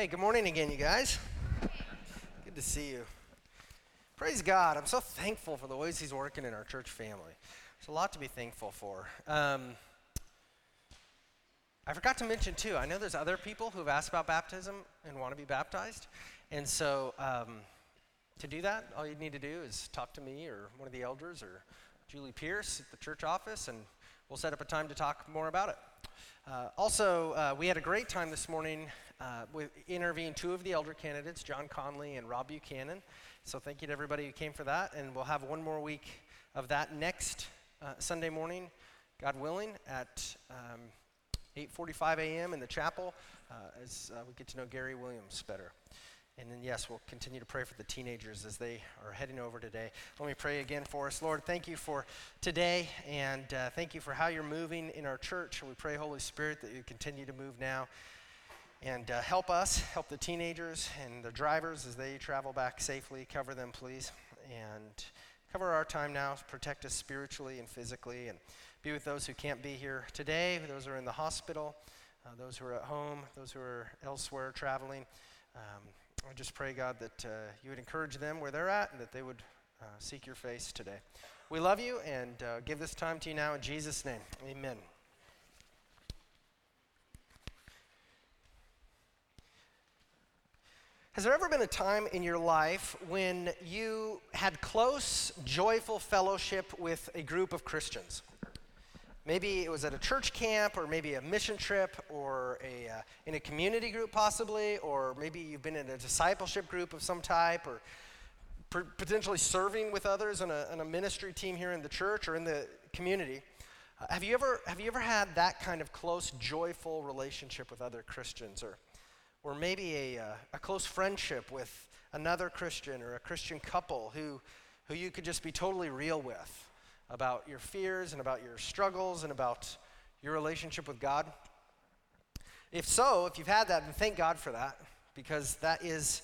Hey, good morning again, you guys. Good to see you. Praise God. I'm so thankful for the ways He's working in our church family. There's a lot to be thankful for. Um, I forgot to mention, too, I know there's other people who've asked about baptism and want to be baptized. And so um, to do that, all you need to do is talk to me or one of the elders or Julie Pierce at the church office, and we'll set up a time to talk more about it. Uh, also, uh, we had a great time this morning uh, with interviewing two of the elder candidates, John Conley and Rob Buchanan. So thank you to everybody who came for that, and we'll have one more week of that next uh, Sunday morning, God willing, at um, 8:45 a.m. in the chapel uh, as uh, we get to know Gary Williams better. And then, yes, we'll continue to pray for the teenagers as they are heading over today. Let me pray again for us. Lord, thank you for today, and uh, thank you for how you're moving in our church. We pray, Holy Spirit, that you continue to move now. And uh, help us, help the teenagers and the drivers as they travel back safely. Cover them, please. And cover our time now. Protect us spiritually and physically. And be with those who can't be here today, those who are in the hospital, uh, those who are at home, those who are elsewhere traveling. Um, I just pray, God, that uh, you would encourage them where they're at and that they would uh, seek your face today. We love you and uh, give this time to you now in Jesus' name. Amen. Has there ever been a time in your life when you had close, joyful fellowship with a group of Christians? Maybe it was at a church camp, or maybe a mission trip, or a, uh, in a community group, possibly, or maybe you've been in a discipleship group of some type, or potentially serving with others on a, a, ministry team here in the church or in the community. Uh, have, you ever, have you ever had that kind of close, joyful relationship with other Christians, or, or maybe a, uh, a close friendship with another Christian or a Christian couple who, who you could just be totally real with? about your fears and about your struggles and about your relationship with God? If so, if you've had that, then thank God for that because that is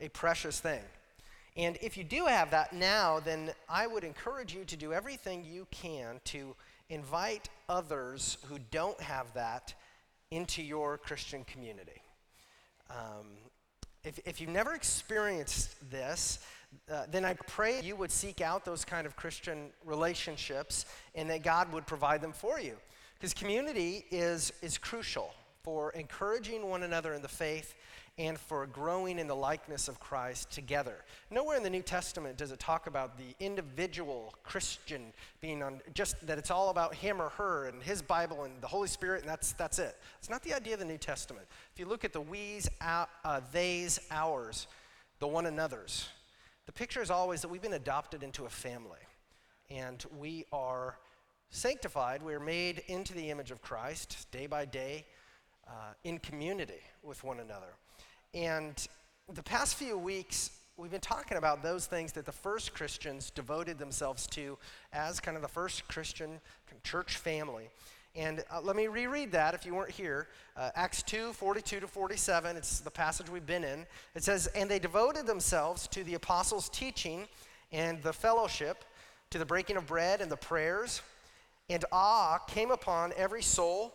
a precious thing. And if you do have that now, then I would encourage you to do everything you can to invite others who don't have that into your Christian community. Um, if, if you've never experienced this, uh, then I pray you would seek out those kind of Christian relationships and that God would provide them for you. Because community is, is crucial for encouraging one another in the faith and for growing in the likeness of Christ together. Nowhere in the New Testament does it talk about the individual Christian being on just that it's all about him or her and his Bible and the Holy Spirit and that's that's it. It's not the idea of the New Testament. If you look at the we's, uh, they's, ours, the one another's, the picture is always that we've been adopted into a family and we are sanctified. We are made into the image of Christ day by day uh, in community with one another. And the past few weeks, we've been talking about those things that the first Christians devoted themselves to as kind of the first Christian church family. And uh, let me reread that if you weren't here. Uh, Acts 2 42 to 47, it's the passage we've been in. It says, And they devoted themselves to the apostles' teaching and the fellowship, to the breaking of bread and the prayers. And awe came upon every soul,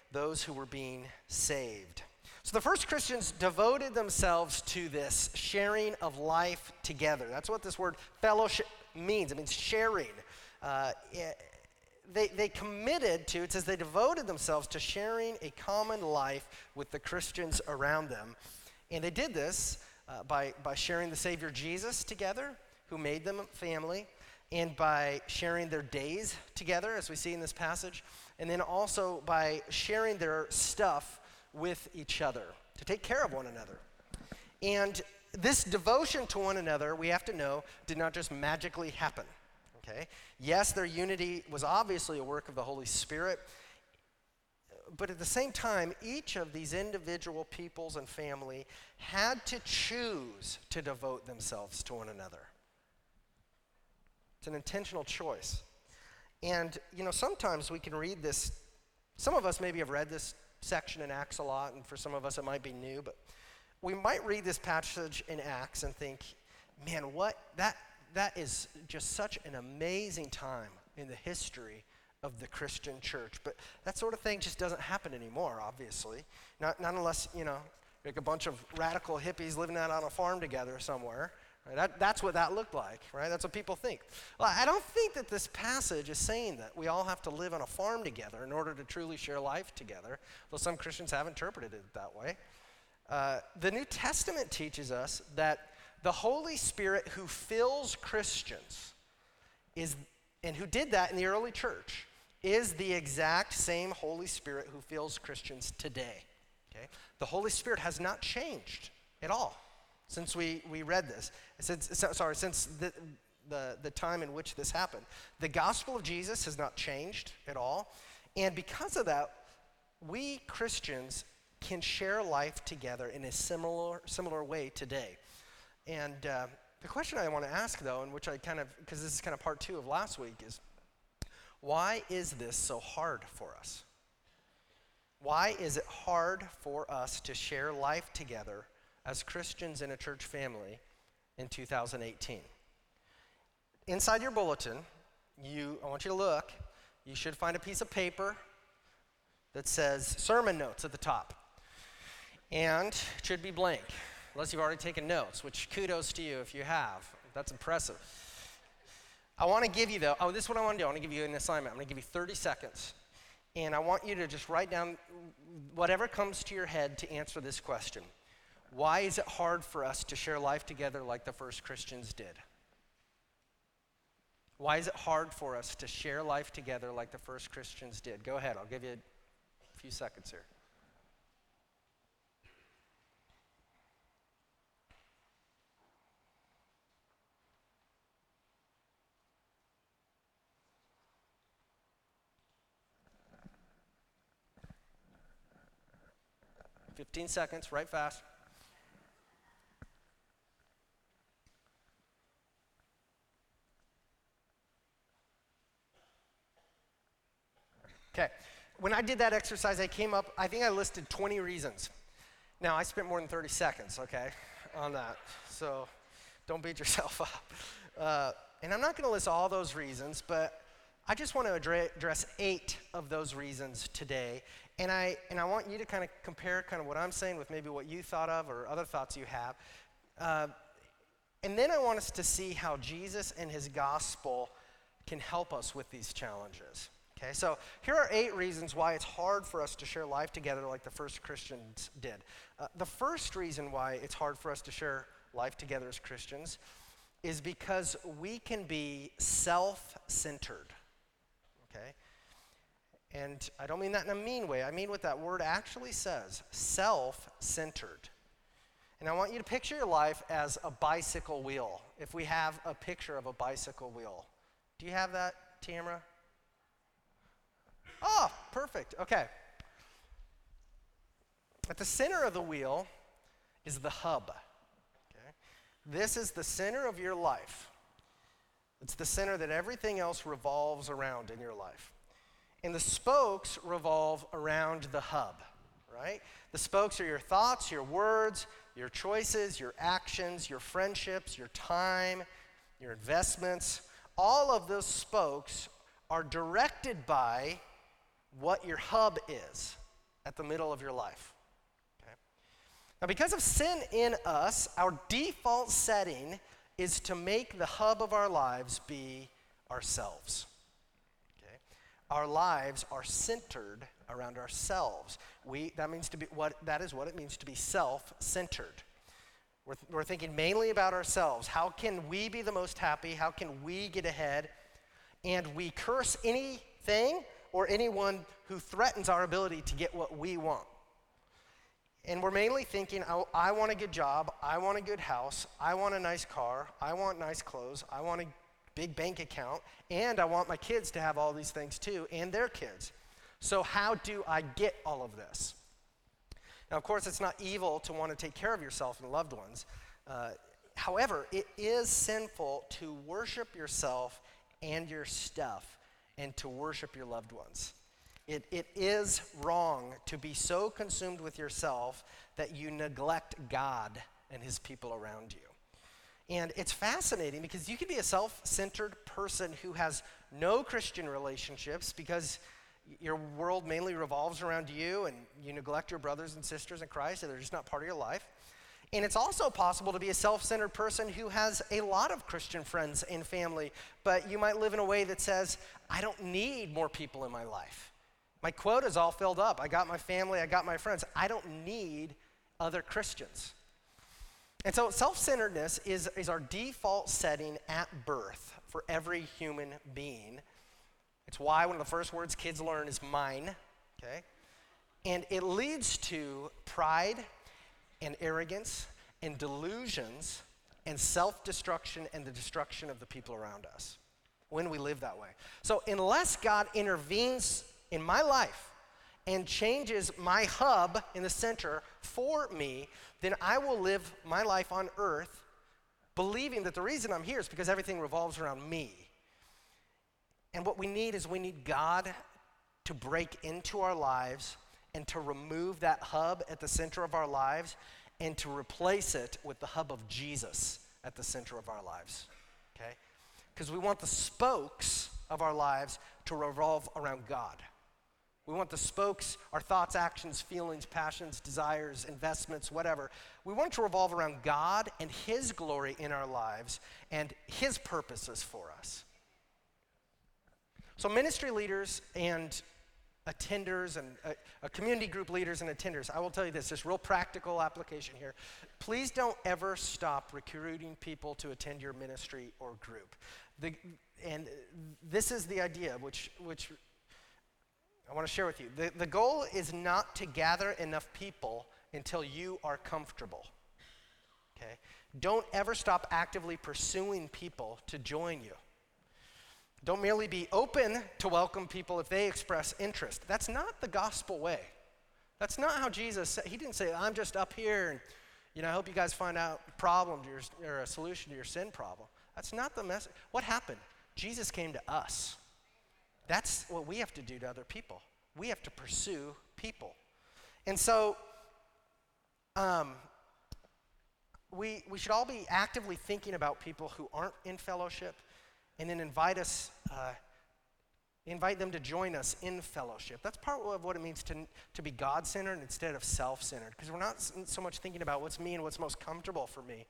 those who were being saved. So the first Christians devoted themselves to this sharing of life together. That's what this word fellowship means. It means sharing. Uh, they, they committed to, it says they devoted themselves to sharing a common life with the Christians around them. And they did this uh, by, by sharing the Savior Jesus together, who made them family, and by sharing their days together, as we see in this passage, and then also by sharing their stuff with each other to take care of one another. And this devotion to one another, we have to know, did not just magically happen. Okay? Yes, their unity was obviously a work of the Holy Spirit, but at the same time, each of these individual peoples and family had to choose to devote themselves to one another. It's an intentional choice. And, you know, sometimes we can read this. Some of us maybe have read this section in Acts a lot, and for some of us it might be new, but we might read this passage in Acts and think, man, what? That, that is just such an amazing time in the history of the Christian church. But that sort of thing just doesn't happen anymore, obviously. Not, not unless, you know, like a bunch of radical hippies living out on a farm together somewhere. Right? That, that's what that looked like, right? That's what people think. Well, I don't think that this passage is saying that we all have to live on a farm together in order to truly share life together, though some Christians have interpreted it that way. Uh, the New Testament teaches us that the Holy Spirit who fills Christians is, and who did that in the early church, is the exact same Holy Spirit who fills Christians today. Okay? The Holy Spirit has not changed at all since we, we read this. Since, sorry, since the, the, the time in which this happened. The gospel of Jesus has not changed at all. And because of that, we Christians can share life together in a similar, similar way today. And uh, the question I want to ask, though, and which I kind of, because this is kind of part two of last week, is why is this so hard for us? Why is it hard for us to share life together as Christians in a church family in 2018? Inside your bulletin, you, I want you to look, you should find a piece of paper that says sermon notes at the top. And it should be blank, unless you've already taken notes, which kudos to you if you have. That's impressive. I want to give you, though, oh, this is what I want to do. I want to give you an assignment. I'm going to give you 30 seconds. And I want you to just write down whatever comes to your head to answer this question Why is it hard for us to share life together like the first Christians did? Why is it hard for us to share life together like the first Christians did? Go ahead, I'll give you a few seconds here. 15 seconds, right fast. Okay. When I did that exercise, I came up, I think I listed 20 reasons. Now, I spent more than 30 seconds, okay, on that. So don't beat yourself up. Uh, and I'm not going to list all those reasons, but I just want to address eight of those reasons today. And I, and I want you to kind of compare kind of what I'm saying with maybe what you thought of or other thoughts you have. Uh, and then I want us to see how Jesus and his gospel can help us with these challenges. Okay, so here are eight reasons why it's hard for us to share life together like the first Christians did. Uh, the first reason why it's hard for us to share life together as Christians is because we can be self centered. Okay? And I don't mean that in a mean way. I mean what that word actually says self centered. And I want you to picture your life as a bicycle wheel. If we have a picture of a bicycle wheel, do you have that, Tamara? Oh, perfect. Okay. At the center of the wheel is the hub. Okay? This is the center of your life. It's the center that everything else revolves around in your life. And the spokes revolve around the hub, right? The spokes are your thoughts, your words, your choices, your actions, your friendships, your time, your investments. All of those spokes are directed by what your hub is at the middle of your life. Okay? Now, because of sin in us, our default setting is to make the hub of our lives be ourselves Okay? our lives are centered around ourselves. We, that, means to be, what, that is what it means to be self centered. We're, we're thinking mainly about ourselves. How can we be the most happy? How can we get ahead? And we curse anything or anyone who threatens our ability to get what we want. And we're mainly thinking, oh, I want a good job, I want a good house, I want a nice car, I want nice clothes, I want a big bank account, and I want my kids to have all these things too, and their kids. So, how do I get all of this? Now, of course, it's not evil to want to take care of yourself and loved ones. Uh, however, it is sinful to worship yourself and your stuff and to worship your loved ones. It, it is wrong to be so consumed with yourself that you neglect God and his people around you. And it's fascinating because you can be a self centered person who has no Christian relationships because your world mainly revolves around you and you neglect your brothers and sisters in Christ and they're just not part of your life. And it's also possible to be a self centered person who has a lot of Christian friends and family, but you might live in a way that says, I don't need more people in my life. My quota is all filled up. I got my family, I got my friends. I don't need other Christians. And so self centeredness is, is our default setting at birth for every human being. It's why one of the first words kids learn is mine, okay? And it leads to pride and arrogance and delusions and self destruction and the destruction of the people around us when we live that way. So, unless God intervenes in my life and changes my hub in the center for me, then I will live my life on earth believing that the reason I'm here is because everything revolves around me. And what we need is we need God to break into our lives and to remove that hub at the center of our lives and to replace it with the hub of Jesus at the center of our lives. Okay? Because we want the spokes of our lives to revolve around God. We want the spokes, our thoughts, actions, feelings, passions, desires, investments, whatever. We want to revolve around God and His glory in our lives and His purposes for us. So, ministry leaders and attenders and uh, uh, community group leaders and attenders, I will tell you this, just real practical application here. Please don't ever stop recruiting people to attend your ministry or group. The, and this is the idea, which, which I want to share with you. The, the goal is not to gather enough people until you are comfortable. Okay? Don't ever stop actively pursuing people to join you. Don't merely be open to welcome people if they express interest. That's not the gospel way. That's not how Jesus said. He didn't say, I'm just up here and, you know, I hope you guys find out a problem your, or a solution to your sin problem. That's not the message. What happened? Jesus came to us. That's what we have to do to other people. We have to pursue people. And so, um, we, we should all be actively thinking about people who aren't in fellowship and then invite us, uh, invite them to join us in fellowship. That's part of what it means to, to be God centered instead of self centered, because we're not so much thinking about what's me and what's most comfortable for me,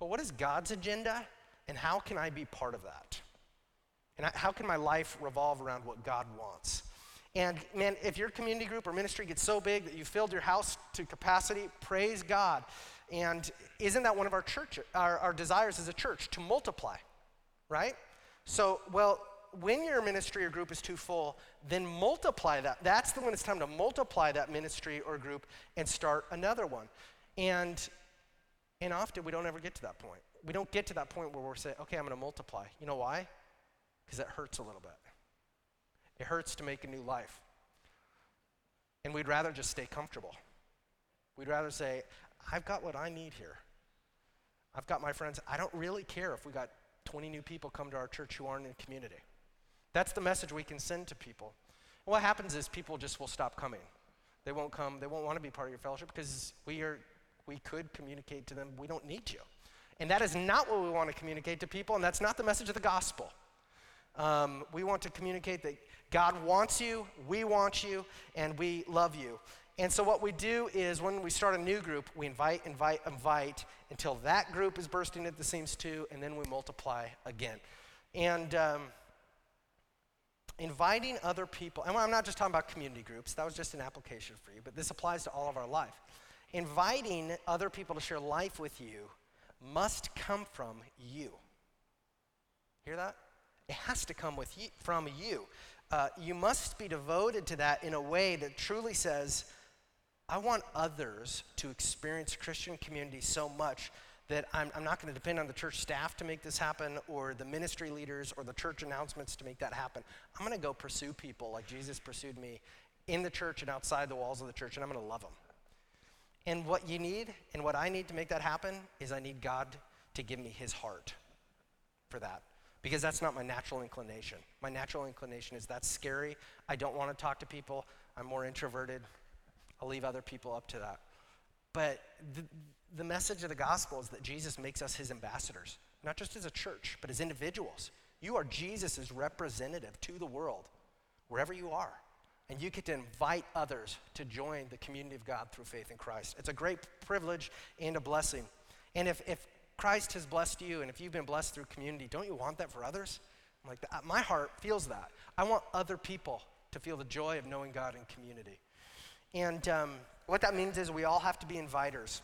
but what is God's agenda and how can I be part of that? And how can my life revolve around what God wants? And man, if your community group or ministry gets so big that you filled your house to capacity, praise God. And isn't that one of our church, our, our desires as a church to multiply, right? So, well, when your ministry or group is too full, then multiply that. That's the when it's time to multiply that ministry or group and start another one. And and often we don't ever get to that point. We don't get to that point where we're saying, okay, I'm going to multiply. You know why? Because it hurts a little bit. It hurts to make a new life. And we'd rather just stay comfortable. We'd rather say, I've got what I need here. I've got my friends. I don't really care if we got 20 new people come to our church who aren't in community. That's the message we can send to people. And what happens is people just will stop coming. They won't come, they won't want to be part of your fellowship because we are we could communicate to them, we don't need you. And that is not what we want to communicate to people, and that's not the message of the gospel. Um, we want to communicate that God wants you, we want you, and we love you. And so, what we do is when we start a new group, we invite, invite, invite until that group is bursting at the seams too, and then we multiply again. And um, inviting other people, and I'm not just talking about community groups, that was just an application for you, but this applies to all of our life. Inviting other people to share life with you must come from you. Hear that? It has to come with you, from you. Uh, you must be devoted to that in a way that truly says, I want others to experience Christian community so much that I'm, I'm not going to depend on the church staff to make this happen or the ministry leaders or the church announcements to make that happen. I'm going to go pursue people like Jesus pursued me in the church and outside the walls of the church, and I'm going to love them. And what you need and what I need to make that happen is I need God to give me his heart for that. Because that's not my natural inclination. My natural inclination is that's scary. I don't want to talk to people. I'm more introverted. I'll leave other people up to that. But the, the message of the gospel is that Jesus makes us his ambassadors, not just as a church, but as individuals. You are Jesus' representative to the world, wherever you are. And you get to invite others to join the community of God through faith in Christ. It's a great privilege and a blessing. And if, if Christ has blessed you and if you've been blessed through community, don't you want that for others? I'm like, uh, my heart feels that. I want other people to feel the joy of knowing God in community. And um, what that means is we all have to be inviters.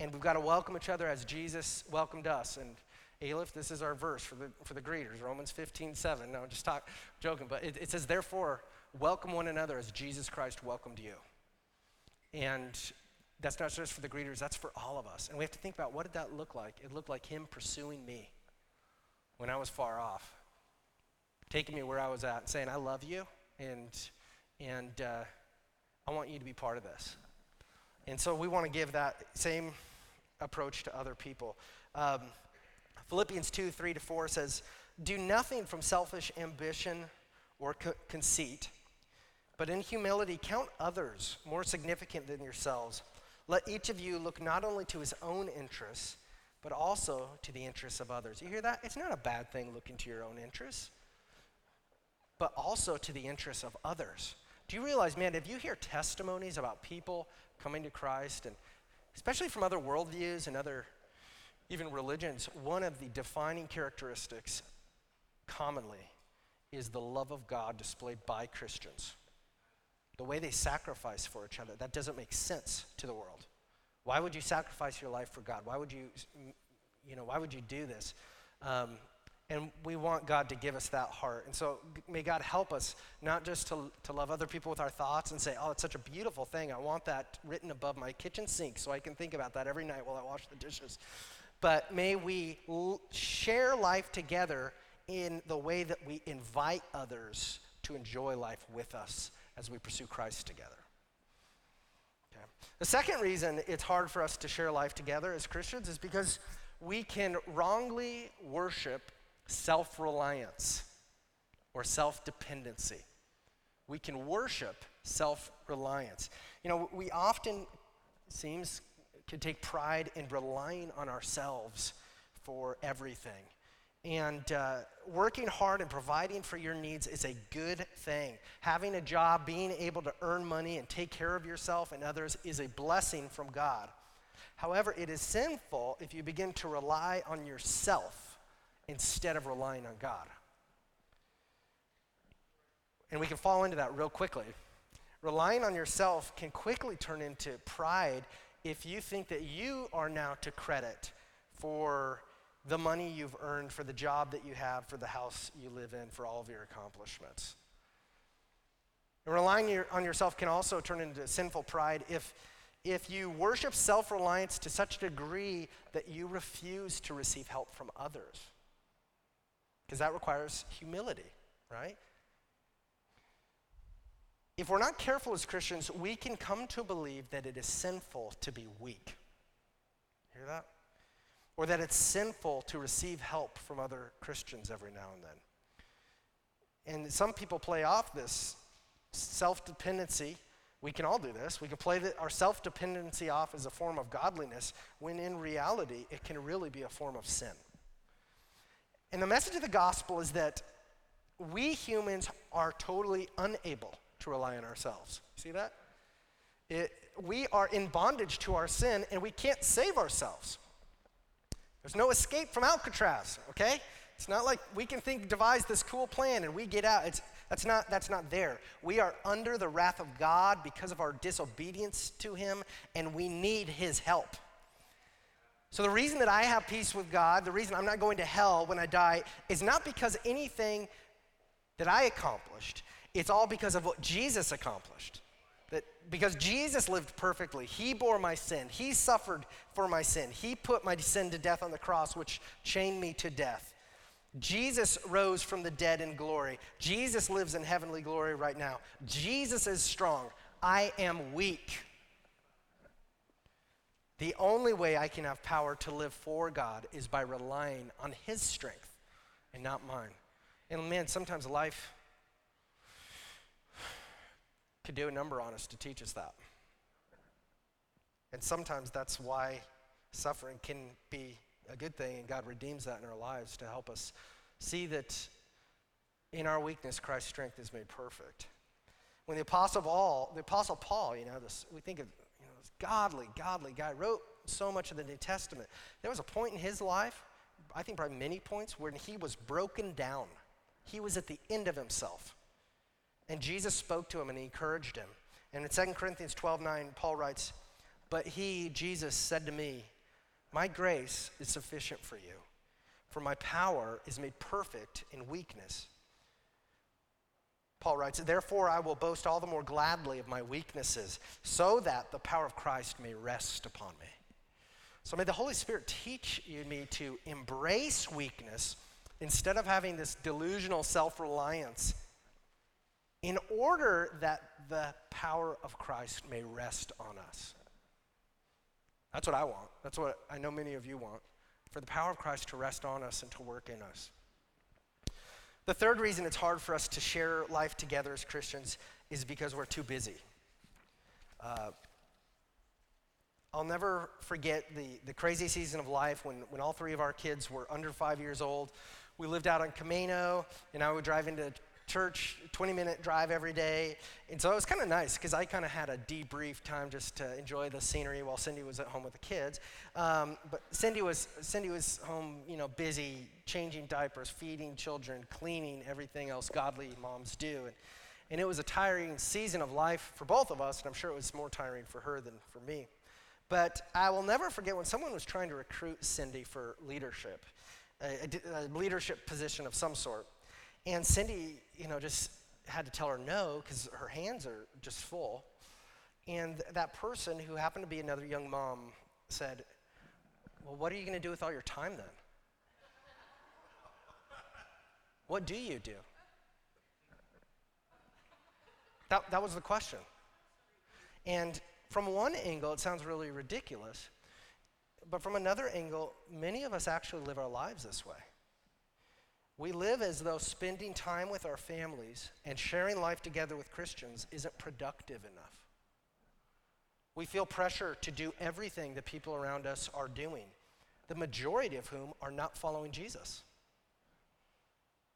And we've got to welcome each other as Jesus welcomed us. And Aleph, this is our verse for the, for the greeters, Romans 15, 7. No, just talk, joking, but it, it says, therefore, welcome one another as Jesus Christ welcomed you. And that's not just for the greeters, that's for all of us. And we have to think about what did that look like? It looked like him pursuing me when I was far off, taking me where I was at, and saying, I love you, and, and uh, I want you to be part of this. And so we want to give that same approach to other people. Um, Philippians 2 3 to 4 says, Do nothing from selfish ambition or co- conceit, but in humility count others more significant than yourselves. Let each of you look not only to his own interests, but also to the interests of others. You hear that? It's not a bad thing looking to your own interests, but also to the interests of others. Do you realize, man, if you hear testimonies about people coming to Christ, and especially from other worldviews and other even religions, one of the defining characteristics commonly is the love of God displayed by Christians. The way they sacrifice for each other, that doesn't make sense to the world. Why would you sacrifice your life for God? Why would you, you know, why would you do this? Um, and we want God to give us that heart. And so may God help us not just to, to love other people with our thoughts and say, oh, it's such a beautiful thing. I want that written above my kitchen sink so I can think about that every night while I wash the dishes. But may we l- share life together in the way that we invite others to enjoy life with us as we pursue Christ together. Okay. The second reason it's hard for us to share life together as Christians is because we can wrongly worship self reliance or self dependency. We can worship self reliance. You know, we often, seems, can take pride in relying on ourselves for everything. And uh, working hard and providing for your needs is a good thing. Having a job, being able to earn money and take care of yourself and others is a blessing from God. However, it is sinful if you begin to rely on yourself instead of relying on God. And we can fall into that real quickly. Relying on yourself can quickly turn into pride if you think that you are now to credit for the money you've earned, for the job that you have, for the house you live in, for all of your accomplishments. And relying on yourself can also turn into sinful pride if, if you worship self reliance to such a degree that you refuse to receive help from others because that requires humility, right? If we're not careful as Christians, we can come to believe that it is sinful to be weak. Hear that? Or that it's sinful to receive help from other Christians every now and then. And some people play off this self dependency. We can all do this. We can play the, our self dependency off as a form of godliness when in reality it can really be a form of sin. And the message of the gospel is that we humans are totally unable to rely on ourselves. See that? It, we are in bondage to our sin and we can't save ourselves. There's no escape from Alcatraz, okay? It's not like we can think, devise this cool plan and we get out. It's, that's, not, that's not there. We are under the wrath of God because of our disobedience to Him and we need His help. So, the reason that I have peace with God, the reason I'm not going to hell when I die, is not because anything that I accomplished. It's all because of what Jesus accomplished. That because Jesus lived perfectly, He bore my sin, He suffered for my sin, He put my sin to death on the cross, which chained me to death. Jesus rose from the dead in glory. Jesus lives in heavenly glory right now. Jesus is strong. I am weak. The only way I can have power to live for God is by relying on His strength and not mine. And man, sometimes life could do a number on us to teach us that. And sometimes that's why suffering can be a good thing, and God redeems that in our lives to help us see that in our weakness, Christ's strength is made perfect. When the Apostle Paul, the Apostle Paul, you know, this, we think of this godly, godly guy, wrote so much of the New Testament. There was a point in his life, I think probably many points, when he was broken down. He was at the end of himself. And Jesus spoke to him and he encouraged him. And in 2 Corinthians 12 9, Paul writes, But he, Jesus, said to me, My grace is sufficient for you, for my power is made perfect in weakness. Paul writes, Therefore I will boast all the more gladly of my weaknesses, so that the power of Christ may rest upon me. So may the Holy Spirit teach you me to embrace weakness instead of having this delusional self reliance in order that the power of Christ may rest on us. That's what I want. That's what I know many of you want. For the power of Christ to rest on us and to work in us. The third reason it's hard for us to share life together as Christians is because we're too busy. Uh, I'll never forget the, the crazy season of life when, when all three of our kids were under five years old. We lived out on Camino, and I would drive into church, 20 minute drive every day. And so it was kind of nice because I kind of had a debrief time just to enjoy the scenery while Cindy was at home with the kids. Um, but Cindy was, Cindy was home, you know, busy changing diapers, feeding children, cleaning, everything else godly moms do. And, and it was a tiring season of life for both of us, and I'm sure it was more tiring for her than for me. But I will never forget when someone was trying to recruit Cindy for leadership, a, a leadership position of some sort. And Cindy, you know, just had to tell her no because her hands are just full. And that person, who happened to be another young mom, said, Well, what are you going to do with all your time then? what do you do? That, that was the question. And from one angle, it sounds really ridiculous. But from another angle, many of us actually live our lives this way. We live as though spending time with our families and sharing life together with Christians isn't productive enough. We feel pressure to do everything the people around us are doing, the majority of whom are not following Jesus.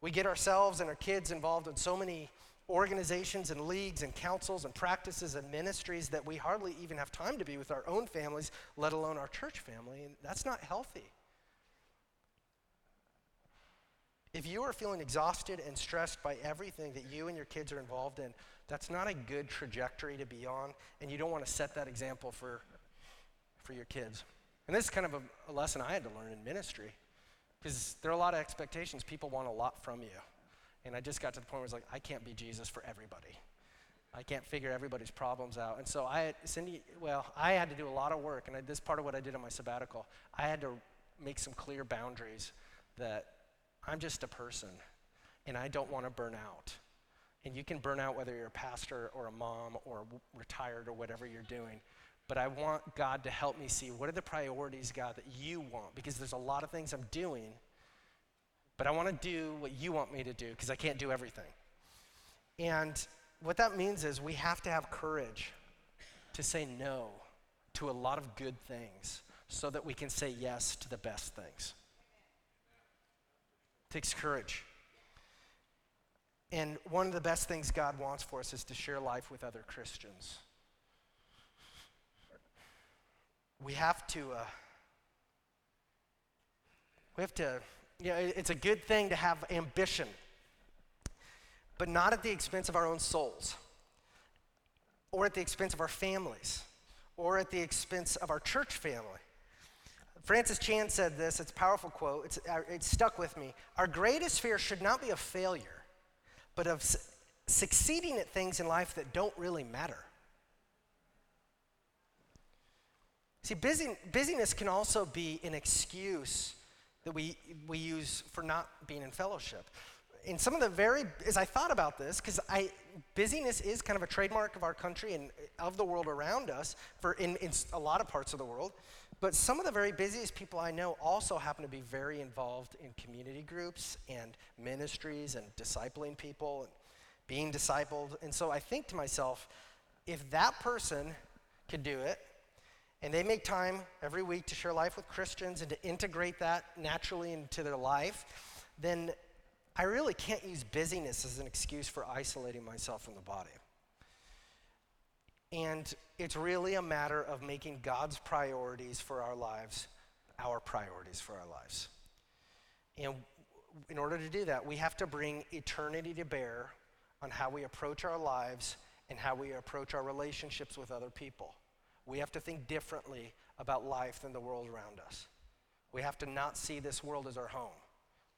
We get ourselves and our kids involved in so many organizations and leagues and councils and practices and ministries that we hardly even have time to be with our own families, let alone our church family, and that's not healthy. If you are feeling exhausted and stressed by everything that you and your kids are involved in, that's not a good trajectory to be on, and you don't want to set that example for, for your kids. And this is kind of a, a lesson I had to learn in ministry, because there are a lot of expectations. People want a lot from you. And I just got to the point where it's like, I can't be Jesus for everybody. I can't figure everybody's problems out. And so I, Cindy, well, I had to do a lot of work, and I, this part of what I did on my sabbatical. I had to make some clear boundaries that I'm just a person and I don't want to burn out. And you can burn out whether you're a pastor or a mom or retired or whatever you're doing. But I want God to help me see what are the priorities, God, that you want? Because there's a lot of things I'm doing, but I want to do what you want me to do because I can't do everything. And what that means is we have to have courage to say no to a lot of good things so that we can say yes to the best things takes courage. And one of the best things God wants for us is to share life with other Christians. We have to, uh, we have to, you know, it's a good thing to have ambition, but not at the expense of our own souls, or at the expense of our families, or at the expense of our church family. Francis Chan said this, it's a powerful quote, it's, uh, it stuck with me. Our greatest fear should not be of failure, but of su- succeeding at things in life that don't really matter. See, busy, busyness can also be an excuse that we, we use for not being in fellowship. And some of the very, as I thought about this, because I busyness is kind of a trademark of our country and of the world around us for in, in a lot of parts of the world. But some of the very busiest people I know also happen to be very involved in community groups and ministries and discipling people and being discipled. And so I think to myself, if that person could do it, and they make time every week to share life with Christians and to integrate that naturally into their life, then I really can't use busyness as an excuse for isolating myself from the body. And it's really a matter of making God's priorities for our lives our priorities for our lives. And in order to do that, we have to bring eternity to bear on how we approach our lives and how we approach our relationships with other people. We have to think differently about life than the world around us. We have to not see this world as our home.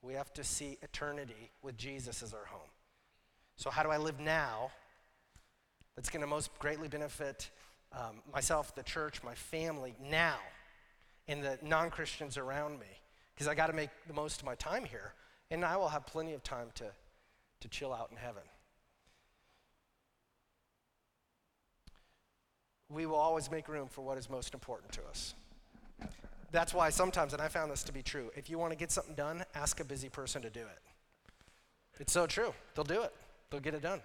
We have to see eternity with Jesus as our home. So, how do I live now that's going to most greatly benefit um, myself, the church, my family now, and the non Christians around me? Because I got to make the most of my time here, and I will have plenty of time to, to chill out in heaven. We will always make room for what is most important to us. That's why sometimes, and I found this to be true, if you want to get something done, ask a busy person to do it. It's so true. They'll do it, they'll get it done.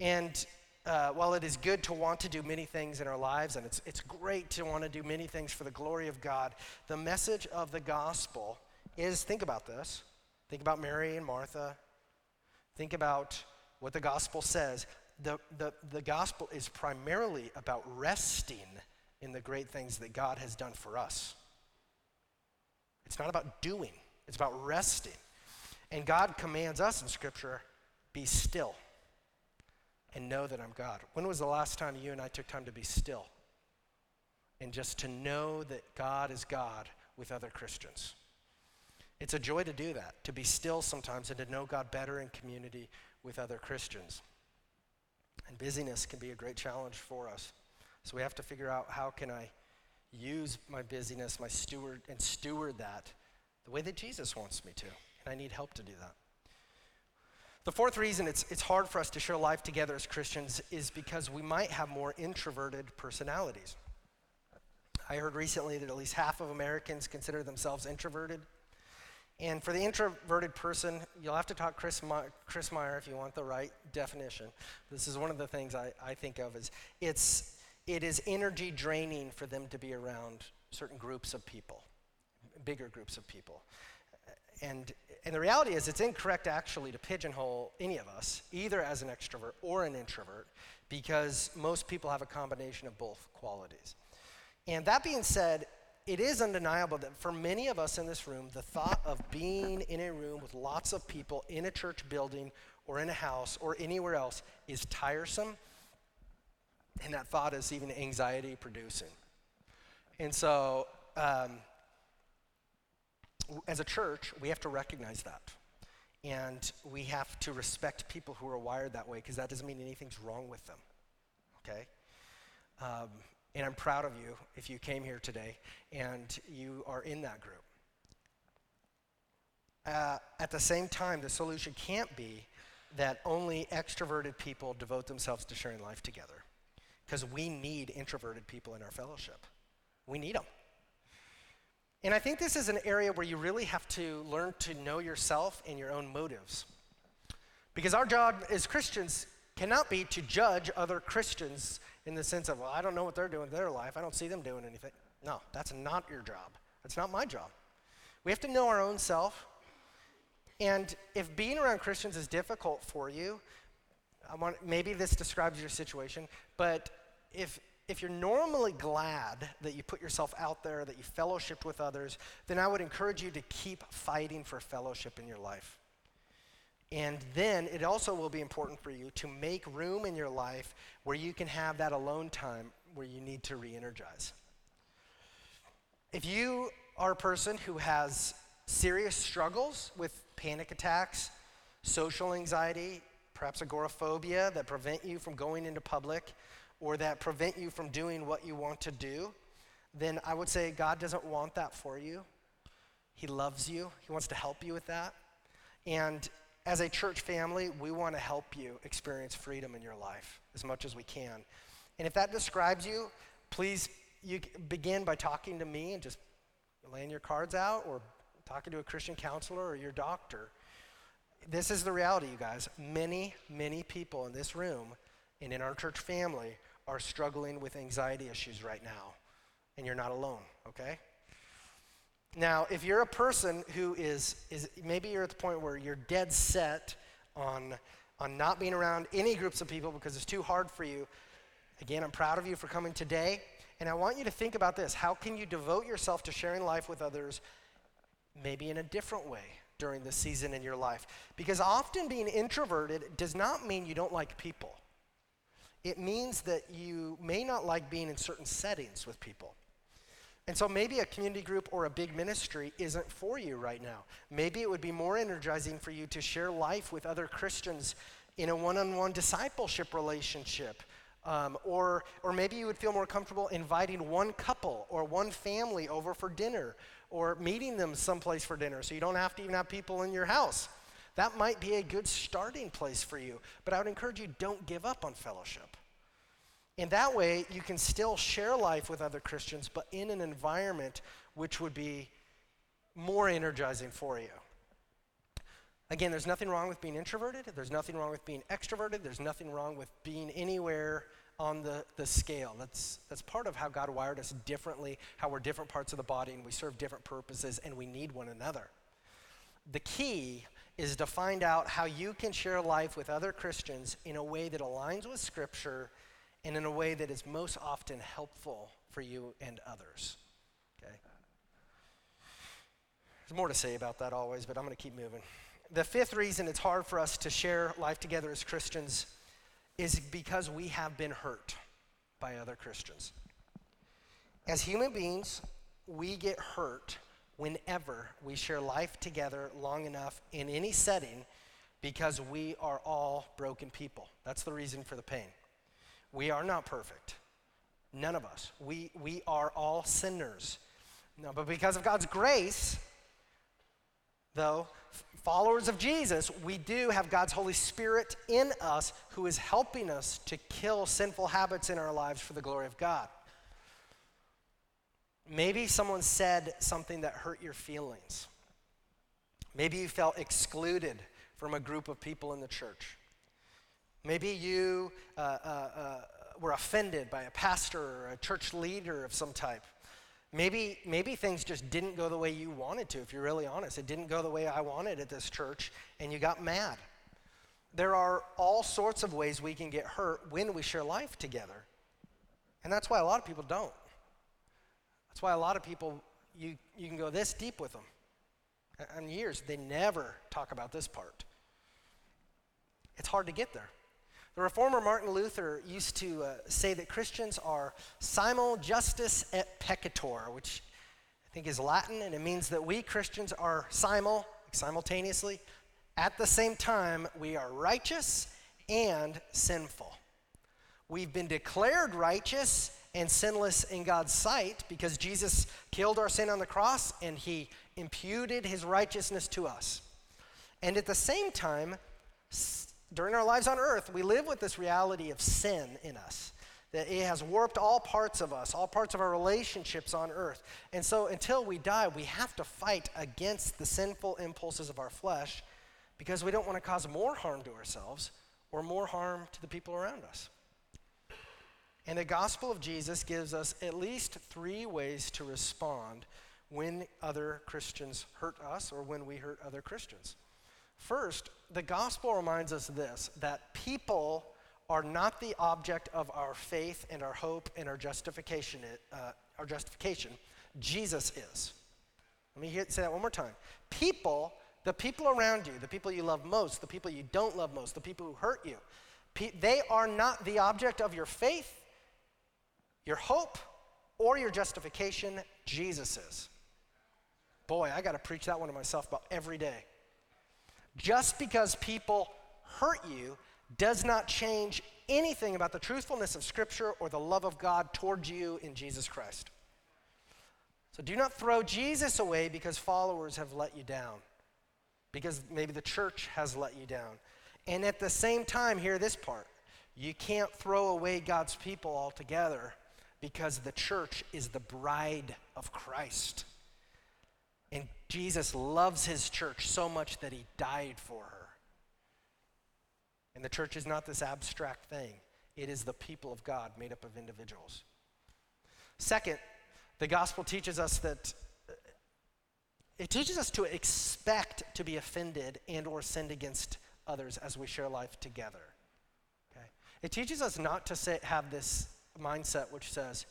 And uh, while it is good to want to do many things in our lives, and it's, it's great to want to do many things for the glory of God, the message of the gospel is think about this. Think about Mary and Martha. Think about what the gospel says. The, the, the gospel is primarily about resting in the great things that God has done for us. It's not about doing, it's about resting. And God commands us in Scripture be still and know that I'm God. When was the last time you and I took time to be still and just to know that God is God with other Christians? It's a joy to do that, to be still sometimes and to know God better in community with other Christians. And busyness can be a great challenge for us. So we have to figure out how can I use my busyness, my steward, and steward that the way that Jesus wants me to. And I need help to do that. The fourth reason it's, it's hard for us to share life together as Christians is because we might have more introverted personalities. I heard recently that at least half of Americans consider themselves introverted. And for the introverted person, you'll have to talk Chris, My- Chris Meyer if you want the right definition. This is one of the things I, I think of is it's it is energy draining for them to be around certain groups of people, bigger groups of people. And, and the reality is, it's incorrect actually to pigeonhole any of us, either as an extrovert or an introvert, because most people have a combination of both qualities. And that being said, it is undeniable that for many of us in this room, the thought of being in a room with lots of people in a church building or in a house or anywhere else is tiresome and that thought is even anxiety producing. And so, um, as a church, we have to recognize that. And we have to respect people who are wired that way because that doesn't mean anything's wrong with them. Okay? Um, and I'm proud of you if you came here today and you are in that group. Uh, at the same time, the solution can't be that only extroverted people devote themselves to sharing life together because we need introverted people in our fellowship. We need them. And I think this is an area where you really have to learn to know yourself and your own motives. Because our job as Christians cannot be to judge other Christians in the sense of, well, I don't know what they're doing in their life. I don't see them doing anything. No, that's not your job. That's not my job. We have to know our own self. And if being around Christians is difficult for you, I want, maybe this describes your situation, but if, if you're normally glad that you put yourself out there, that you fellowshipped with others, then I would encourage you to keep fighting for fellowship in your life. And then it also will be important for you to make room in your life where you can have that alone time where you need to re energize. If you are a person who has serious struggles with panic attacks, social anxiety, perhaps agoraphobia that prevent you from going into public or that prevent you from doing what you want to do, then I would say God doesn't want that for you. He loves you, He wants to help you with that. And as a church family, we want to help you experience freedom in your life as much as we can. And if that describes you, please you begin by talking to me and just laying your cards out or talking to a Christian counselor or your doctor. This is the reality, you guys. Many, many people in this room and in our church family are struggling with anxiety issues right now. And you're not alone, okay? Now, if you're a person who is, is maybe you're at the point where you're dead set on, on not being around any groups of people because it's too hard for you, again, I'm proud of you for coming today. And I want you to think about this. How can you devote yourself to sharing life with others, maybe in a different way during this season in your life? Because often being introverted does not mean you don't like people, it means that you may not like being in certain settings with people. And so maybe a community group or a big ministry isn't for you right now. Maybe it would be more energizing for you to share life with other Christians in a one on one discipleship relationship. Um, or, or maybe you would feel more comfortable inviting one couple or one family over for dinner or meeting them someplace for dinner so you don't have to even have people in your house. That might be a good starting place for you. But I would encourage you don't give up on fellowship. In that way, you can still share life with other Christians, but in an environment which would be more energizing for you. Again, there's nothing wrong with being introverted. There's nothing wrong with being extroverted. There's nothing wrong with being anywhere on the, the scale. That's, that's part of how God wired us differently, how we're different parts of the body and we serve different purposes and we need one another. The key is to find out how you can share life with other Christians in a way that aligns with Scripture and in a way that is most often helpful for you and others. Okay? There's more to say about that always, but I'm going to keep moving. The fifth reason it's hard for us to share life together as Christians is because we have been hurt by other Christians. As human beings, we get hurt whenever we share life together long enough in any setting because we are all broken people. That's the reason for the pain. We are not perfect. None of us. We, we are all sinners. No, but because of God's grace, though, followers of Jesus, we do have God's Holy Spirit in us who is helping us to kill sinful habits in our lives for the glory of God. Maybe someone said something that hurt your feelings. Maybe you felt excluded from a group of people in the church. Maybe you uh, uh, uh, were offended by a pastor or a church leader of some type. Maybe, maybe things just didn't go the way you wanted to, if you're really honest. It didn't go the way I wanted at this church, and you got mad. There are all sorts of ways we can get hurt when we share life together. And that's why a lot of people don't. That's why a lot of people, you, you can go this deep with them. And years, they never talk about this part. It's hard to get there. The reformer Martin Luther used to uh, say that Christians are simul justus et peccator, which I think is Latin, and it means that we Christians are simul, simultaneously, at the same time, we are righteous and sinful. We've been declared righteous and sinless in God's sight because Jesus killed our sin on the cross and he imputed his righteousness to us. And at the same time, during our lives on earth, we live with this reality of sin in us. That it has warped all parts of us, all parts of our relationships on earth. And so until we die, we have to fight against the sinful impulses of our flesh because we don't want to cause more harm to ourselves or more harm to the people around us. And the gospel of Jesus gives us at least three ways to respond when other Christians hurt us or when we hurt other Christians. First, the gospel reminds us this that people are not the object of our faith and our hope and our justification. Uh, our justification. Jesus is. Let me hear, say that one more time. People, the people around you, the people you love most, the people you don't love most, the people who hurt you, they are not the object of your faith, your hope, or your justification. Jesus is. Boy, I got to preach that one to myself about every day. Just because people hurt you does not change anything about the truthfulness of Scripture or the love of God towards you in Jesus Christ. So do not throw Jesus away because followers have let you down, because maybe the church has let you down. And at the same time, hear this part you can't throw away God's people altogether because the church is the bride of Christ. And Jesus loves his church so much that he died for her. And the church is not this abstract thing, it is the people of God made up of individuals. Second, the gospel teaches us that uh, it teaches us to expect to be offended and or sinned against others as we share life together. Okay? It teaches us not to say, have this mindset which says,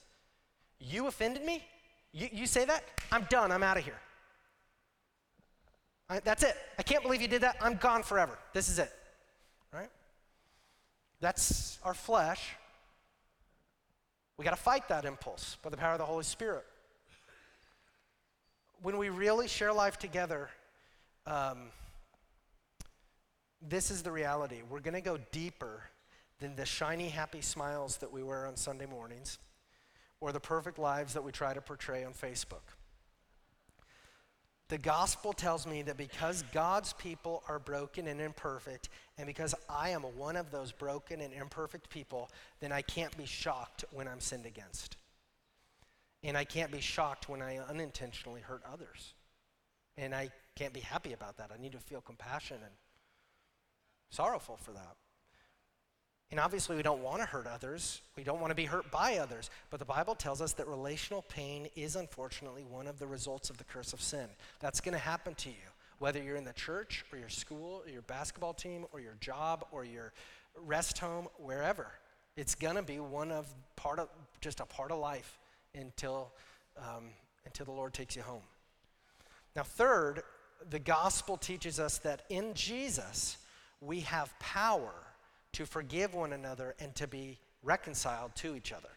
you offended me? You, you say that? I'm done. I'm out of here. I, that's it. I can't believe you did that. I'm gone forever. This is it. Right? That's our flesh. We got to fight that impulse by the power of the Holy Spirit. When we really share life together, um, this is the reality. We're going to go deeper than the shiny, happy smiles that we wear on Sunday mornings or the perfect lives that we try to portray on Facebook. The gospel tells me that because God's people are broken and imperfect, and because I am one of those broken and imperfect people, then I can't be shocked when I'm sinned against. And I can't be shocked when I unintentionally hurt others. And I can't be happy about that. I need to feel compassion and sorrowful for that. And obviously, we don't want to hurt others. We don't want to be hurt by others. But the Bible tells us that relational pain is unfortunately one of the results of the curse of sin. That's going to happen to you, whether you're in the church or your school or your basketball team or your job or your rest home, wherever. It's going to be one of part of just a part of life until um, until the Lord takes you home. Now, third, the gospel teaches us that in Jesus we have power to forgive one another and to be reconciled to each other.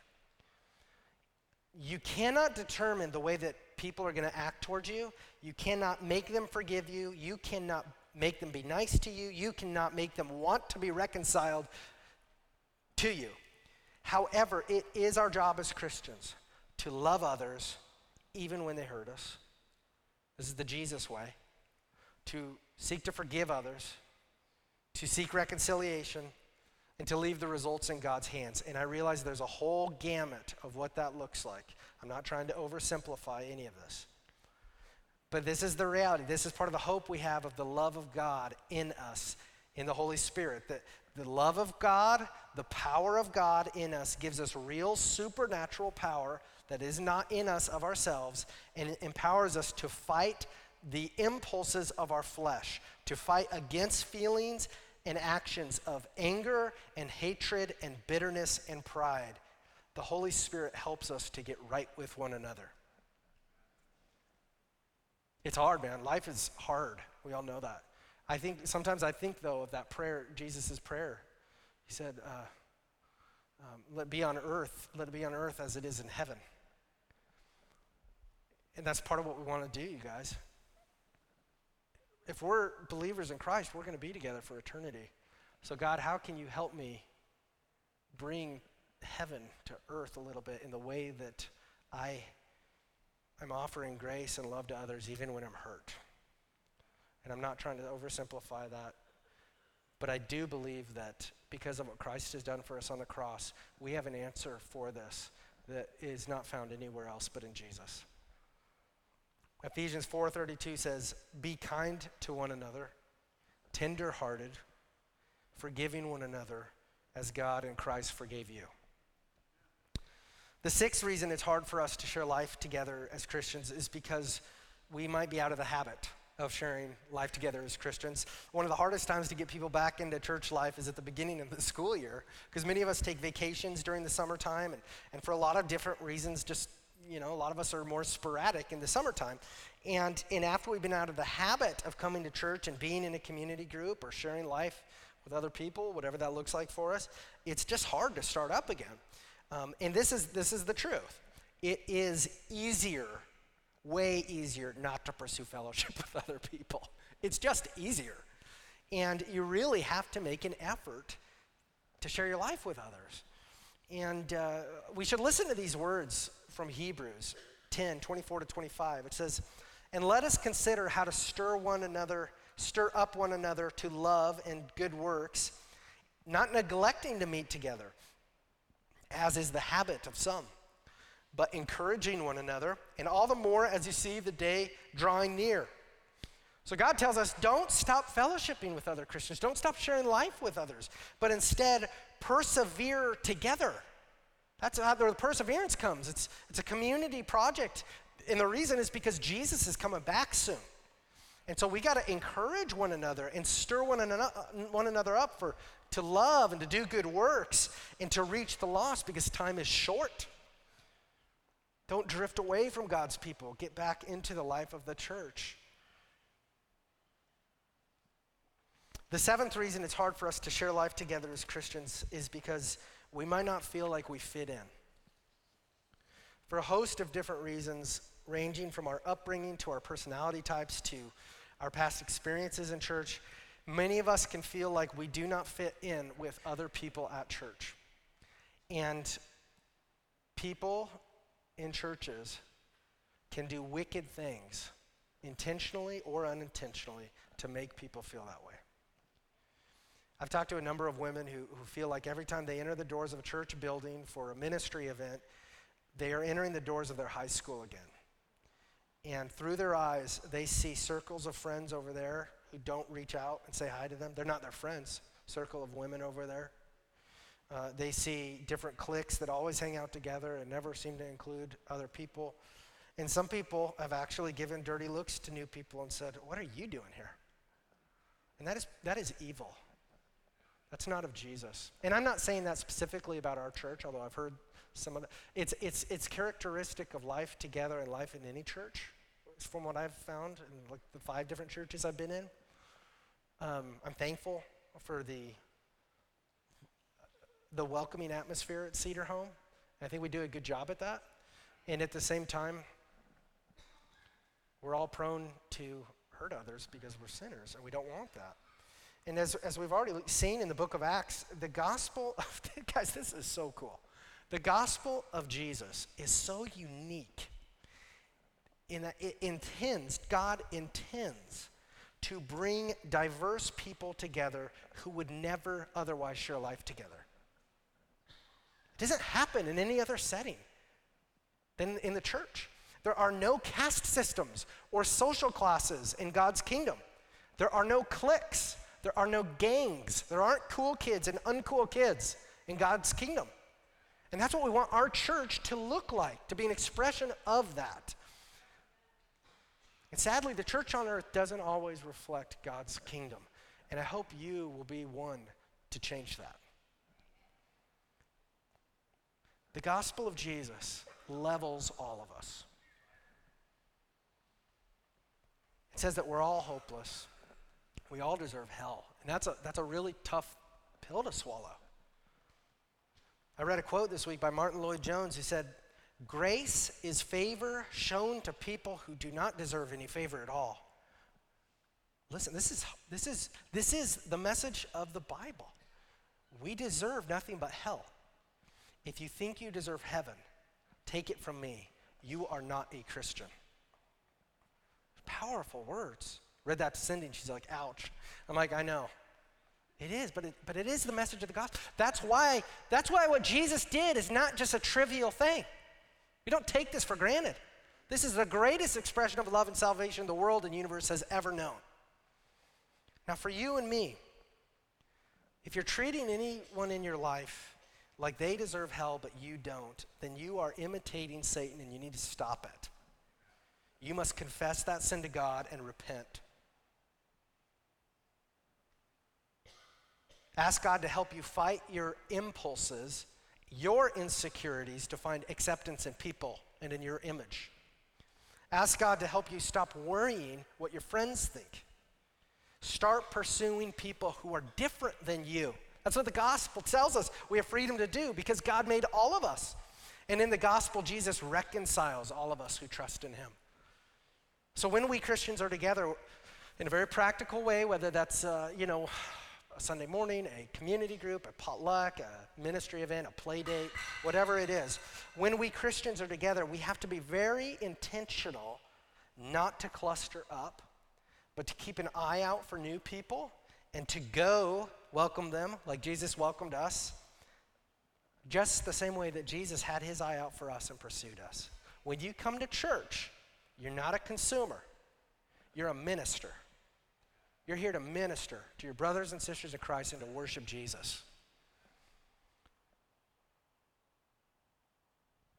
You cannot determine the way that people are going to act towards you. You cannot make them forgive you. You cannot make them be nice to you. You cannot make them want to be reconciled to you. However, it is our job as Christians to love others even when they hurt us. This is the Jesus way. To seek to forgive others, to seek reconciliation, and to leave the results in God's hands. And I realize there's a whole gamut of what that looks like. I'm not trying to oversimplify any of this. But this is the reality. This is part of the hope we have of the love of God in us, in the Holy Spirit. That the love of God, the power of God in us gives us real supernatural power that is not in us of ourselves, and it empowers us to fight the impulses of our flesh, to fight against feelings and actions of anger and hatred and bitterness and pride, the Holy Spirit helps us to get right with one another. It's hard, man. Life is hard. We all know that. I think sometimes I think though of that prayer, Jesus' prayer. He said, uh, um, "Let be on earth. Let it be on earth as it is in heaven." And that's part of what we want to do, you guys if we're believers in Christ, we're going to be together for eternity. So, God, how can you help me bring heaven to earth a little bit in the way that I am offering grace and love to others even when I'm hurt? And I'm not trying to oversimplify that, but I do believe that because of what Christ has done for us on the cross, we have an answer for this that is not found anywhere else but in Jesus. Ephesians 4:32 says, "Be kind to one another, tender-hearted, forgiving one another as God and Christ forgave you." The sixth reason it's hard for us to share life together as Christians is because we might be out of the habit of sharing life together as Christians. One of the hardest times to get people back into church life is at the beginning of the school year, because many of us take vacations during the summertime, and, and for a lot of different reasons, just you know, a lot of us are more sporadic in the summertime. And, and after we've been out of the habit of coming to church and being in a community group or sharing life with other people, whatever that looks like for us, it's just hard to start up again. Um, and this is, this is the truth. It is easier, way easier, not to pursue fellowship with other people. It's just easier. And you really have to make an effort to share your life with others. And uh, we should listen to these words from Hebrews. 10, 24 to 25. It says, And let us consider how to stir one another, stir up one another to love and good works, not neglecting to meet together, as is the habit of some, but encouraging one another, and all the more as you see the day drawing near. So God tells us don't stop fellowshipping with other Christians, don't stop sharing life with others, but instead persevere together. That's how the perseverance comes. It's, it's a community project. And the reason is because Jesus is coming back soon. And so we got to encourage one another and stir one another, one another up for to love and to do good works and to reach the lost because time is short. Don't drift away from God's people. Get back into the life of the church. The seventh reason it's hard for us to share life together as Christians is because we might not feel like we fit in. For a host of different reasons, ranging from our upbringing to our personality types to our past experiences in church, many of us can feel like we do not fit in with other people at church. And people in churches can do wicked things, intentionally or unintentionally, to make people feel that way. I've talked to a number of women who, who feel like every time they enter the doors of a church building for a ministry event, they are entering the doors of their high school again. And through their eyes, they see circles of friends over there who don't reach out and say hi to them. They're not their friends, circle of women over there. Uh, they see different cliques that always hang out together and never seem to include other people. And some people have actually given dirty looks to new people and said, What are you doing here? And that is, that is evil. That's not of Jesus. And I'm not saying that specifically about our church, although I've heard some of that. It's, it's, it's characteristic of life together and life in any church, from what I've found in like the five different churches I've been in. Um, I'm thankful for the, the welcoming atmosphere at Cedar Home. I think we do a good job at that. And at the same time, we're all prone to hurt others because we're sinners, and we don't want that. And as, as we've already seen in the book of Acts, the gospel of, guys, this is so cool. The gospel of Jesus is so unique in that it intends, God intends to bring diverse people together who would never otherwise share life together. It doesn't happen in any other setting than in the church. There are no caste systems or social classes in God's kingdom. There are no cliques. There are no gangs. There aren't cool kids and uncool kids in God's kingdom. And that's what we want our church to look like, to be an expression of that. And sadly, the church on earth doesn't always reflect God's kingdom. And I hope you will be one to change that. The gospel of Jesus levels all of us. It says that we're all hopeless. We all deserve hell. And that's a, that's a really tough pill to swallow. I read a quote this week by Martyn Lloyd-Jones who said, Grace is favor shown to people who do not deserve any favor at all. Listen, this is, this is, this is the message of the Bible. We deserve nothing but hell. If you think you deserve heaven, take it from me. You are not a Christian. Powerful words. Read that to Cindy, and she's like, ouch. I'm like, I know. It is, but it, but it is the message of the gospel. That's why, that's why what Jesus did is not just a trivial thing. We don't take this for granted. This is the greatest expression of love and salvation the world and universe has ever known. Now, for you and me, if you're treating anyone in your life like they deserve hell but you don't, then you are imitating Satan and you need to stop it. You must confess that sin to God and repent. Ask God to help you fight your impulses, your insecurities to find acceptance in people and in your image. Ask God to help you stop worrying what your friends think. Start pursuing people who are different than you. That's what the gospel tells us we have freedom to do because God made all of us. And in the gospel, Jesus reconciles all of us who trust in him. So when we Christians are together in a very practical way, whether that's, uh, you know, a Sunday morning, a community group, a potluck, a ministry event, a play date, whatever it is. When we Christians are together, we have to be very intentional not to cluster up, but to keep an eye out for new people and to go welcome them like Jesus welcomed us, just the same way that Jesus had his eye out for us and pursued us. When you come to church, you're not a consumer, you're a minister. You're here to minister to your brothers and sisters in Christ and to worship Jesus.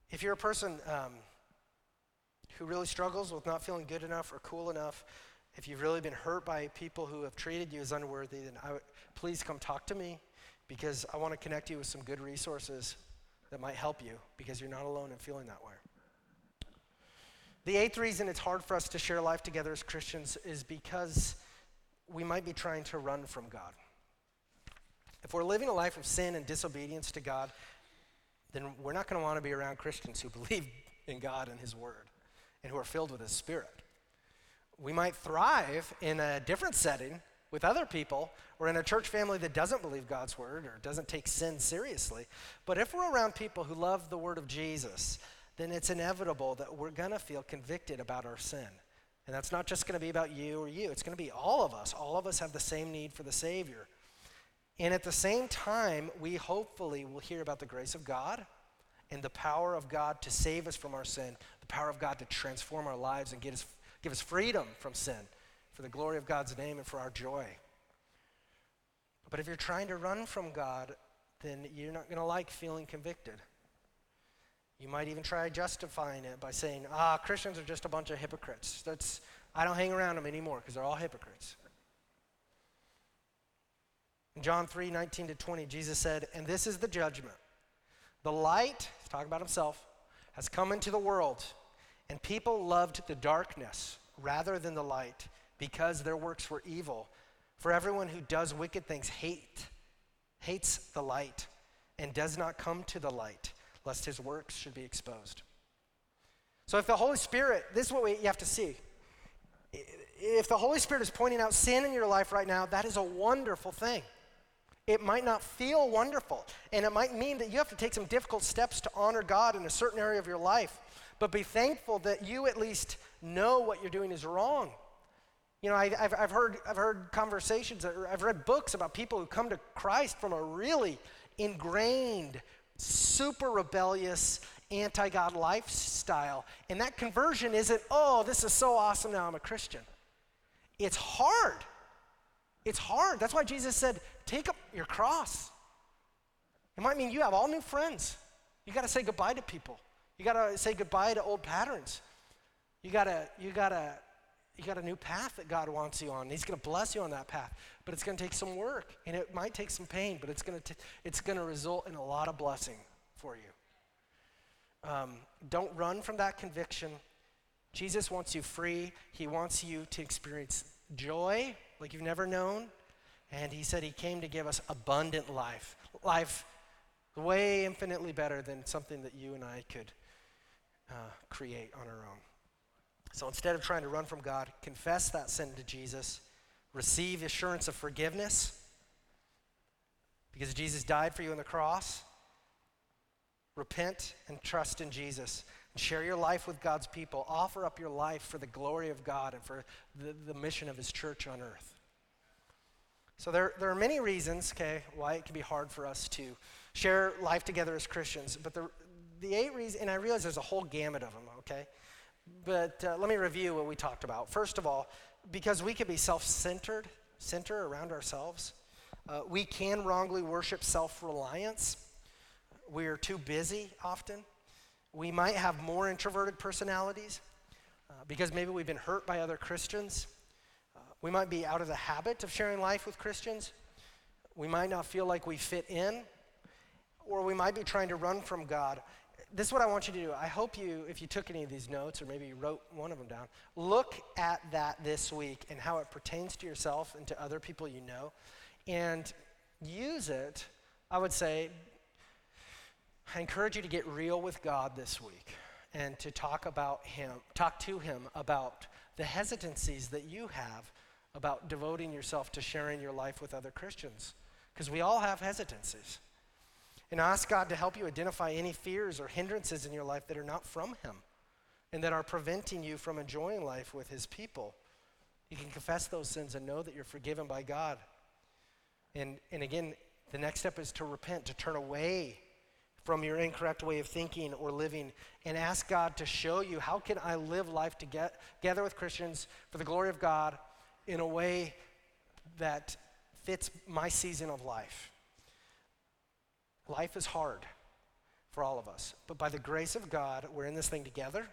If you're a person um, who really struggles with not feeling good enough or cool enough, if you've really been hurt by people who have treated you as unworthy, then I, please come talk to me because I want to connect you with some good resources that might help you because you're not alone in feeling that way. The eighth reason it's hard for us to share life together as Christians is because we might be trying to run from God. If we're living a life of sin and disobedience to God, then we're not going to want to be around Christians who believe in God and His Word and who are filled with His Spirit. We might thrive in a different setting with other people or in a church family that doesn't believe God's Word or doesn't take sin seriously. But if we're around people who love the Word of Jesus, then it's inevitable that we're going to feel convicted about our sin. And that's not just going to be about you or you, it's going to be all of us. All of us have the same need for the Savior. And at the same time, we hopefully will hear about the grace of God and the power of God to save us from our sin, the power of God to transform our lives and get us, give us freedom from sin for the glory of God's name and for our joy. But if you're trying to run from God, then you're not going to like feeling convicted. You might even try justifying it by saying, ah, Christians are just a bunch of hypocrites. That's, I don't hang around them anymore because they're all hypocrites. In John 3 19 to 20, Jesus said, And this is the judgment. The light, he's talking about himself, has come into the world, and people loved the darkness rather than the light because their works were evil. For everyone who does wicked things hate, hates the light and does not come to the light lest his works should be exposed. So, if the Holy Spirit, this is what we, you have to see. If the Holy Spirit is pointing out sin in your life right now, that is a wonderful thing. It might not feel wonderful, and it might mean that you have to take some difficult steps to honor God in a certain area of your life. But be thankful that you at least know what you're doing is wrong. You know, I, have I've, heard, I've heard conversations, I've read books about people who come to Christ from a really ingrained super rebellious, anti God lifestyle. And that conversion isn't, oh, this is so awesome, now I'm a Christian. It's hard. It's hard. That's why Jesus said, take up your cross. It might mean you have all new friends. You got to say goodbye to people. You got to say goodbye to old patterns. You got to you got to you got a new path that God wants you on. And He's going to bless you on that path, but it's going to take some work, and it might take some pain, but it's going to it's going to result in a lot of blessing for you. Um, don't run from that conviction. Jesus wants you free. He wants you to experience joy like you've never known, and He said He came to give us abundant life, life way infinitely better than something that you and I could uh, create on our own. So instead of trying to run from God, confess that sin to Jesus, receive assurance of forgiveness because Jesus died for you on the cross. Repent and trust in Jesus. And share your life with God's people. Offer up your life for the glory of God and for the, the mission of His church on earth. So there, there are many reasons, okay, why it can be hard for us to share life together as Christians. But the, the eight reasons, and I realize there's a whole gamut of them, okay? But uh, let me review what we talked about. First of all, because we can be self centered, center around ourselves, uh, we can wrongly worship self reliance. We are too busy often. We might have more introverted personalities uh, because maybe we've been hurt by other Christians. Uh, we might be out of the habit of sharing life with Christians. We might not feel like we fit in, or we might be trying to run from God this is what I want you to do. I hope you, if you took any of these notes or maybe you wrote one of them down, look at that this week and how it pertains to yourself and to other people you know and use it. I would say, I encourage you to get real with God this week and to talk about Him, talk to Him about the hesitancies that you have about devoting yourself to sharing your life with other Christians? Because we all have hesitancies. And ask God to help you identify any fears or hindrances in your life that are not from Him and that are preventing you from enjoying life with His people. You can confess those sins and know that you're forgiven by God. And, and again, the next step is to repent, to turn away from your incorrect way of thinking or living and ask God to show you how can I live life together with Christians for the glory of God in a way that fits my season of life. Life is hard for all of us, but by the grace of God, we're in this thing together.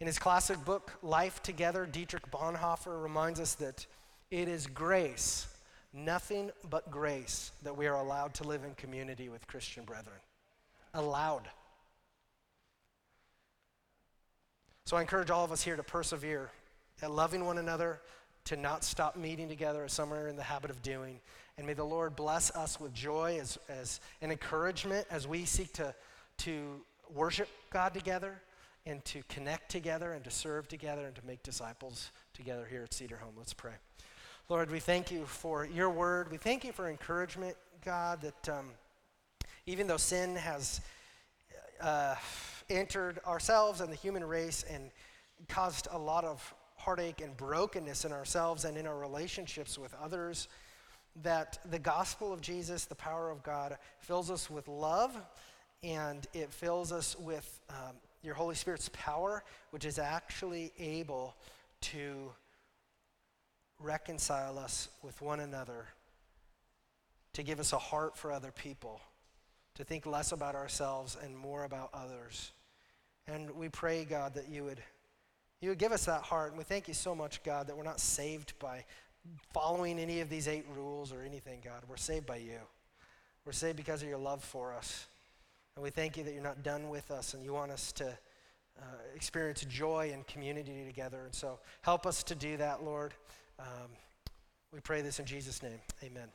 In his classic book, Life Together, Dietrich Bonhoeffer reminds us that it is grace, nothing but grace, that we are allowed to live in community with Christian brethren allowed. So I encourage all of us here to persevere at loving one another, to not stop meeting together as some are in the habit of doing. And may the Lord bless us with joy as, as an encouragement as we seek to, to worship God together and to connect together and to serve together and to make disciples together here at Cedar Home. Let's pray. Lord, we thank you for your word. We thank you for encouragement, God, that. Um, even though sin has uh, entered ourselves and the human race and caused a lot of heartache and brokenness in ourselves and in our relationships with others, that the gospel of Jesus, the power of God, fills us with love and it fills us with um, your Holy Spirit's power, which is actually able to reconcile us with one another, to give us a heart for other people to think less about ourselves and more about others. And we pray, God, that you would, you would give us that heart. And we thank you so much, God, that we're not saved by following any of these eight rules or anything, God. We're saved by you. We're saved because of your love for us. And we thank you that you're not done with us and you want us to uh, experience joy and community together. And so help us to do that, Lord. Um, we pray this in Jesus' name. Amen.